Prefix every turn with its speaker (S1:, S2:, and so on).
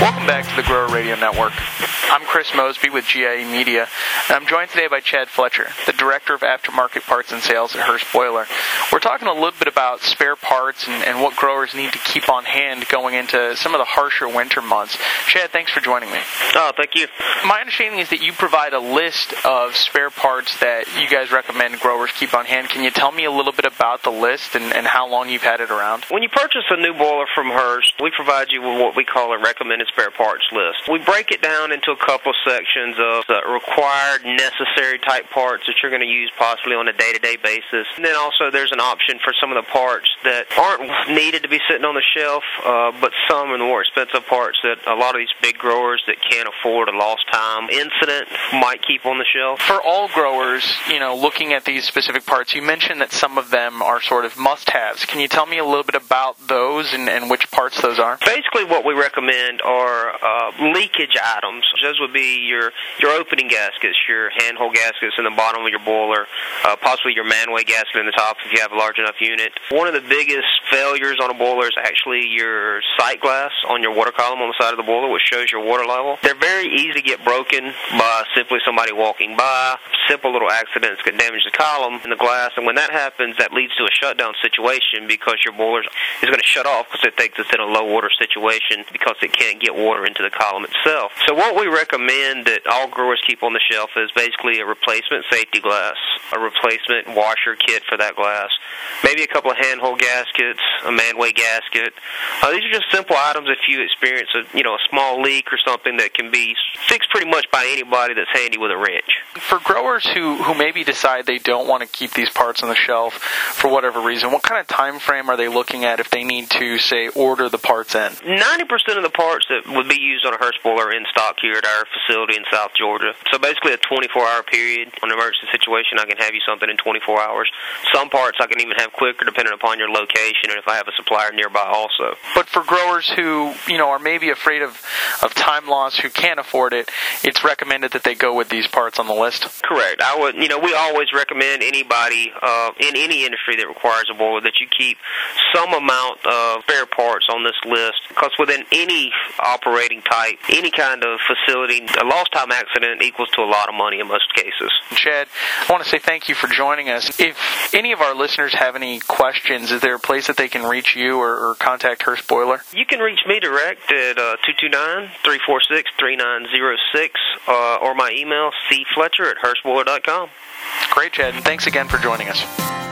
S1: Welcome back to the Grower Radio Network. I'm Chris Mosby with GIE Media, and I'm joined today by Chad Fletcher, the Director of Aftermarket Parts and Sales at Hurst Boiler. We're talking a little bit about spare parts and, and what growers need to keep on hand going into some of the harsher winter months. Chad, thanks for joining me.
S2: Oh, thank you.
S1: My understanding is that you provide a list of spare parts that you guys recommend growers keep on hand. Can you tell me a little bit about the list and, and how long you've had it around?
S2: When you purchase a new boiler from Hurst, we provide you with what we call a recommended spare parts list. We break it down into a couple sections of the required, necessary type parts that you're going to use possibly on a day-to-day basis. And then also there's an option for some of the parts that aren't needed to be sitting on the shelf, uh, but some of the more expensive parts that a lot of these big growers that can't afford a lost time incident might keep on the shelf.
S1: For all growers, you know, looking at these specific parts, you mentioned that some of them are sort of must-haves. Can you tell me a little bit about those and, and which parts those are?
S2: Basically, what we recommend are uh, leakage items. Those would be your your opening gaskets, your handhole gaskets in the bottom of your boiler, uh, possibly your manway gasket in the top if you have a large enough unit. One of the biggest failures on a boiler is actually your sight glass on your water column on the side of the boiler, which shows your water level. They're very easy to get broken by simply somebody walking by. Simple little accidents can damage the column and the glass, and when that happens, that leads to a shutdown situation because your boiler is going to shut off because it thinks it's in a low water situation because it can't get water into the column itself. So what we recommend that all growers keep on the shelf is basically a replacement safety glass, a replacement washer kit for that glass, maybe a couple of handhole gaskets, a manway gasket. Uh, these are just simple items if you experience a you know a small leak or something that can be fixed pretty much by anybody that's handy with a wrench.
S1: For growers who, who maybe decide they don't want to keep these parts on the shelf for whatever reason, what kind of time frame are they looking at if they need to say order the parts in?
S2: Ninety percent of the parts that would be used on a Hurst boiler in stock here at our facility in South Georgia. So basically, a 24-hour period on an emergency situation, I can have you something in 24 hours. Some parts I can even have quicker, depending upon your location and if I have a supplier nearby, also.
S1: But for growers who you know are maybe afraid of, of time loss, who can't afford it, it's recommended that they go with these parts on the list.
S2: Correct. I would, you know, we always recommend anybody uh, in any industry that requires a boiler that you keep some amount of spare parts on this list because within any operating type, any kind of facility, a lost time accident equals to a lot of money in most cases.
S1: Chad, I want to say thank you for joining us. If any of our listeners have any questions, is there a place that they can reach you or, or contact Hurst Boiler?
S2: You can reach me direct at uh, 229-346-3906 uh, or my email, cfletcher at hurstboiler.com.
S1: Great, Chad, and thanks again for joining us.